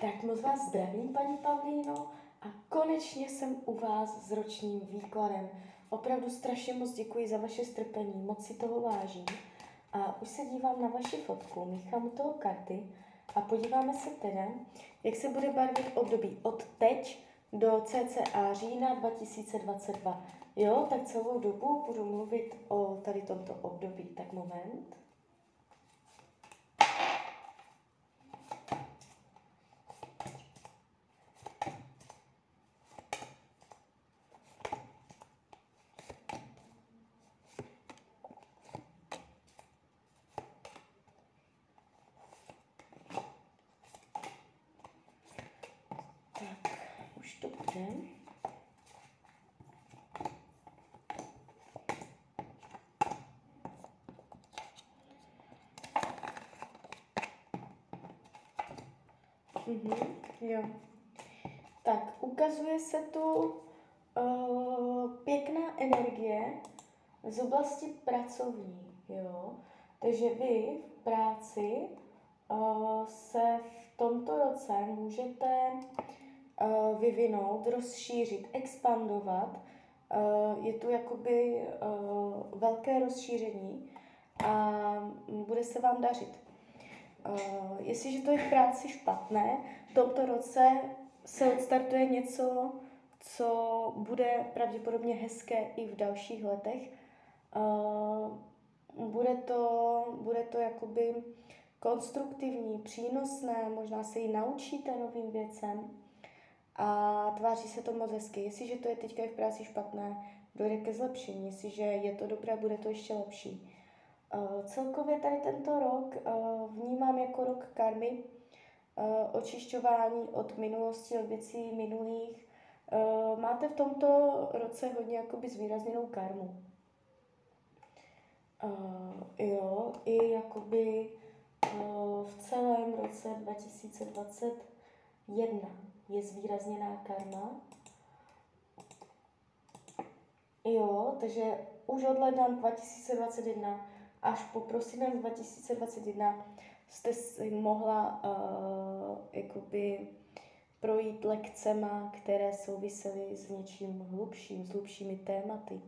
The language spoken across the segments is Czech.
Tak moc vás zdravím, paní Pavlíno, a konečně jsem u vás s ročním výkladem. Opravdu strašně moc děkuji za vaše strpení, moc si toho vážím. A už se dívám na vaši fotku, míchám u toho karty a podíváme se teda, jak se bude barvit období od teď do cca října 2022. Jo, tak celou dobu budu mluvit o tady tomto období. Tak moment. Mm-hmm, jo. Tak, ukazuje se tu uh, pěkná energie z oblasti pracovní, jo. Takže vy v práci uh, se v tomto roce můžete vyvinout, rozšířit, expandovat. Uh, je tu jakoby uh, velké rozšíření a bude se vám dařit. Jestliže to je v práci špatné, v tomto roce se odstartuje něco, co bude pravděpodobně hezké i v dalších letech. Bude to, bude to jakoby konstruktivní, přínosné, možná se i naučíte novým věcem a tváří se to moc hezky. Jestliže to je teďka v práci špatné, dojde ke zlepšení. Jestliže je to dobré, bude to ještě lepší. Uh, celkově tady tento rok uh, vnímám jako rok karmy, uh, očišťování od minulosti, od věcí minulých. Máte v tomto roce hodně jakoby zvýrazněnou karmu. Jo, i jakoby v celém roce 2021 je zvýrazněná karma. Jo, takže už od ledna 2021 až po prosinec 2021 jste si mohla uh, jakoby projít lekcema, které souvisely s něčím hlubším, s hlubšími tématy,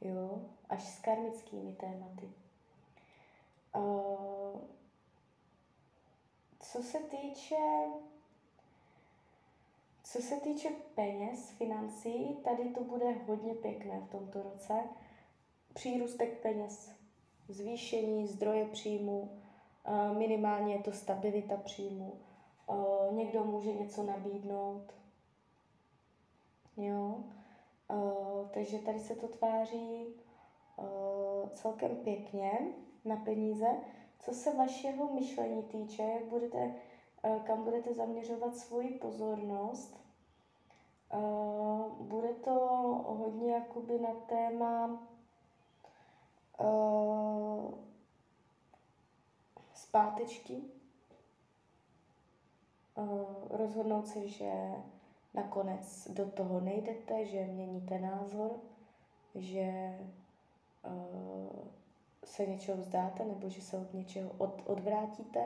jo, až s karmickými tématy. Uh, co se týče co se týče peněz, financí, tady to bude hodně pěkné v tomto roce. Přírůstek peněz, zvýšení zdroje příjmu, minimálně je to stabilita příjmu. Někdo může něco nabídnout. Jo? Takže tady se to tváří celkem pěkně na peníze. Co se vašeho myšlení týče, jak budete, kam budete zaměřovat svoji pozornost, bude to hodně jakoby na téma uh, zpátečky, uh, rozhodnout se, že nakonec do toho nejdete, že měníte názor, že uh, se něčeho vzdáte nebo že se od něčeho od, odvrátíte.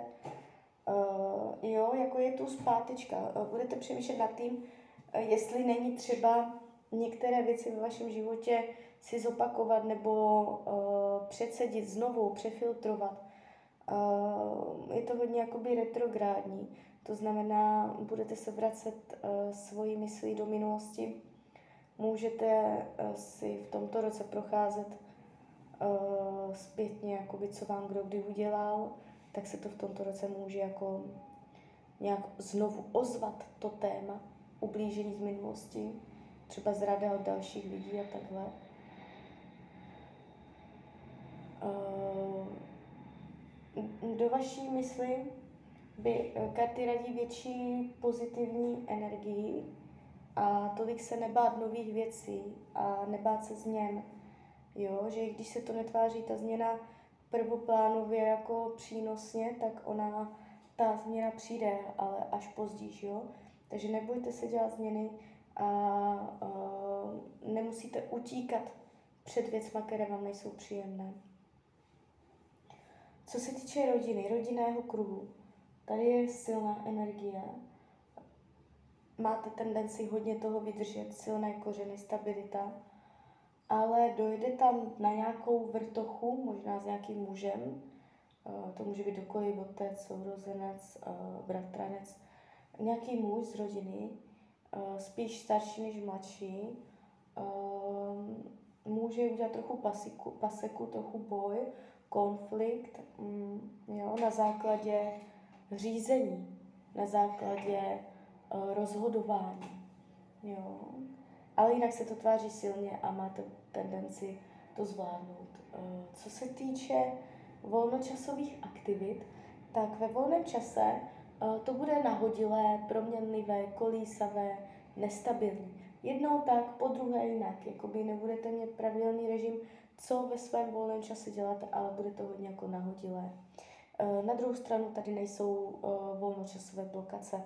Uh, jo, jako je tu zpátečka. Uh, budete přemýšlet nad tím, jestli není třeba některé věci ve vašem životě si zopakovat nebo uh, předsedit znovu, přefiltrovat. Uh, je to hodně jakoby retrográdní, to znamená, budete se vracet uh, svojí myslí do minulosti. Můžete uh, si v tomto roce procházet uh, zpětně, jakoby, co vám kdo kdy udělal, tak se to v tomto roce může jako nějak znovu ozvat to téma ublížení z minulosti, třeba zrada od dalších lidí a takhle. Eh, do vaší mysli by eh, karty radí větší pozitivní energii a tolik se nebát nových věcí a nebát se změn. Jo, že když se to netváří ta změna prvoplánově jako přínosně, tak ona, ta změna přijde, ale až později, jo. Takže nebojte se dělat změny a uh, nemusíte utíkat před věcmi, které vám nejsou příjemné. Co se týče rodiny, rodinného kruhu, tady je silná energie. Máte tendenci hodně toho vydržet, silné kořeny, stabilita, ale dojde tam na nějakou vrtochu, možná s nějakým mužem, uh, to může být dokoliv otec, sourozenec, uh, bratranec, nějaký muž z rodiny, uh, spíš starší než mladší, může udělat trochu pasiku, paseku, trochu boj, konflikt, mm, jo, na základě řízení, na základě uh, rozhodování. Jo. Ale jinak se to tváří silně a máte tendenci to zvládnout. Co se týče volnočasových aktivit, tak ve volném čase to bude nahodilé, proměnlivé, kolísavé, nestabilní. Jednou tak, po druhé jinak. Jakoby nebudete mít pravidelný režim, co ve svém volném čase děláte, ale bude to hodně jako nahodilé. Eh, na druhou stranu tady nejsou eh, volnočasové blokace.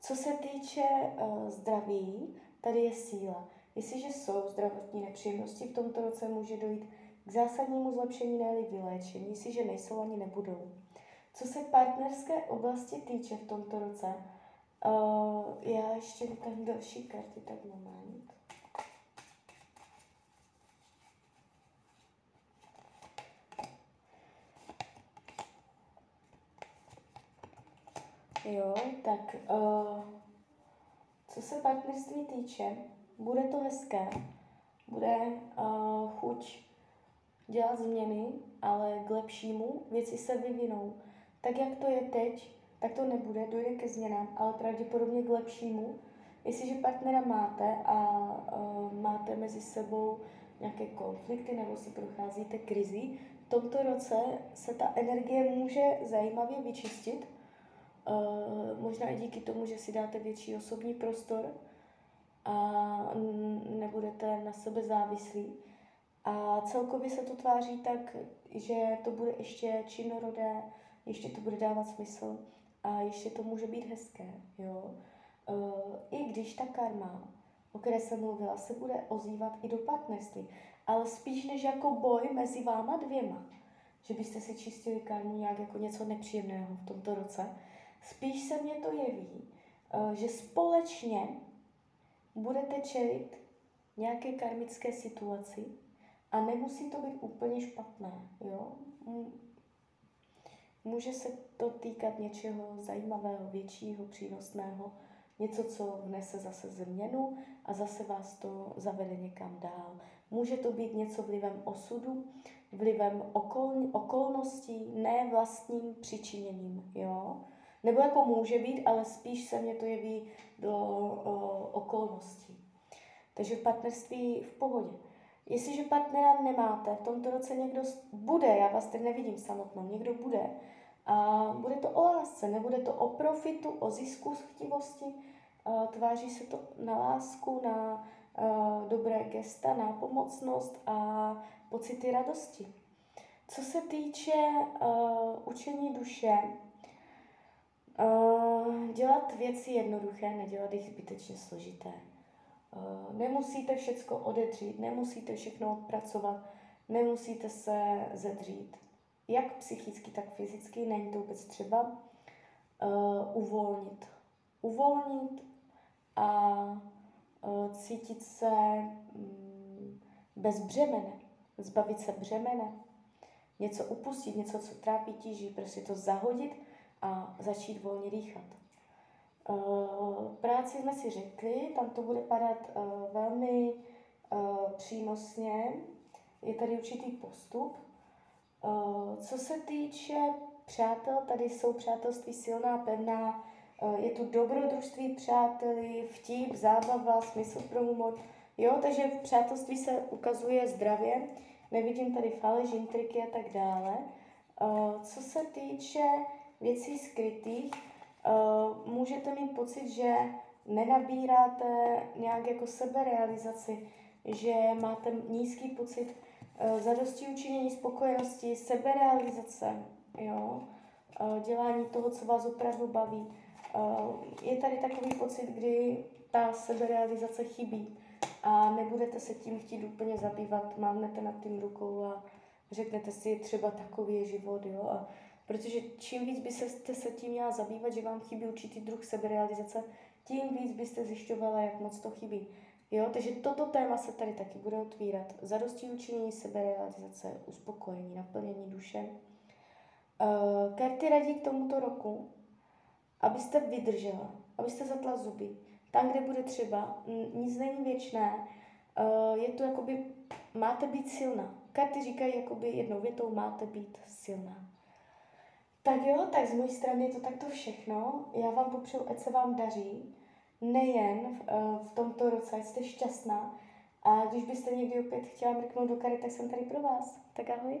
Co se týče eh, zdraví, tady je síla. Jestliže jsou zdravotní nepříjemnosti, v tomto roce může dojít k zásadnímu zlepšení, ne vyléčení, jestliže nejsou ani nebudou. Co se partnerské oblasti týče v tomto roce, Uh, já ještě vytáhnu další karty, tak moment. Jo, tak uh, co se partnerství týče, bude to hezké, bude uh, chuť dělat změny, ale k lepšímu, věci se vyvinou. Tak, jak to je teď, tak to nebude, dojde ke změnám, ale pravděpodobně k lepšímu. Jestliže partnera máte a uh, máte mezi sebou nějaké konflikty nebo si procházíte krizi, v tomto roce se ta energie může zajímavě vyčistit. Uh, možná i díky tomu, že si dáte větší osobní prostor a nebudete na sebe závislí. A celkově se to tváří tak, že to bude ještě činorodé, ještě to bude dávat smysl a ještě to může být hezké, jo. Uh, I když ta karma, o které jsem mluvila, se bude ozývat i do partnerství, ale spíš než jako boj mezi váma dvěma, že byste si čistili karmu nějak jako něco nepříjemného v tomto roce, spíš se mně to jeví, uh, že společně budete čelit nějaké karmické situaci a nemusí to být úplně špatné, jo. Může se to týkat něčeho zajímavého, většího, přínosného, něco, co vnese zase změnu a zase vás to zavede někam dál. Může to být něco vlivem osudu, vlivem okol, okolností, ne vlastním přičiněním, jo? Nebo jako může být, ale spíš se mě to jeví do o, okolností. Takže v partnerství v pohodě. Jestliže partnera nemáte, v tomto roce někdo bude, já vás teď nevidím samotnou, někdo bude, a bude to o lásce, nebude to o profitu, o zisku chtivosti, tváří se to na lásku, na dobré gesta, na pomocnost a pocity radosti. Co se týče učení duše, dělat věci jednoduché, nedělat jich zbytečně složité. Nemusíte všecko odedřít, nemusíte všechno odpracovat, nemusíte se zedřít jak psychicky, tak fyzicky, není to vůbec třeba, uh, uvolnit. Uvolnit a uh, cítit se um, bez břemene, zbavit se břemene, něco upustit, něco, co trápí, tíží, prostě to zahodit a začít volně dýchat. Uh, práci jsme si řekli, tam to bude padat uh, velmi uh, přínosně. Je tady určitý postup, co se týče přátel, tady jsou přátelství silná, pevná, eh, je tu dobrodružství přáteli, vtip, zábava, smysl pro humor. Jo, takže v přátelství se ukazuje zdravě, nevidím tady faleš, intriky a tak dále. Eh, co se týče věcí skrytých, můžete mít pocit, že nenabíráte nějak jako seberealizaci, že máte nízký pocit Eh, zadosti učinění spokojenosti, seberealizace, jo? Eh, dělání toho, co vás opravdu baví. Eh, je tady takový pocit, kdy ta seberealizace chybí a nebudete se tím chtít úplně zabývat, mávnete nad tím rukou a řeknete si, třeba takový je život, jo? A protože čím víc byste se tím měla zabývat, že vám chybí určitý druh seberealizace, tím víc byste zjišťovala, jak moc to chybí. Jo, takže toto téma se tady taky bude otvírat. Zadosti učení, seberealizace, uspokojení, naplnění duše. Uh, karty radí k tomuto roku, abyste vydržela, abyste zatla zuby. Tam, kde bude třeba, nic není věčné, uh, je to jakoby, máte být silná. Karty říkají jakoby jednou větou, máte být silná. Tak jo, tak z mojí strany je to takto všechno. Já vám popřeju, ať se vám daří, nejen v, uh, v tomto roce, jste šťastná. A když byste někdy opět chtěla mrknout do karet, tak jsem tady pro vás. Tak ahoj.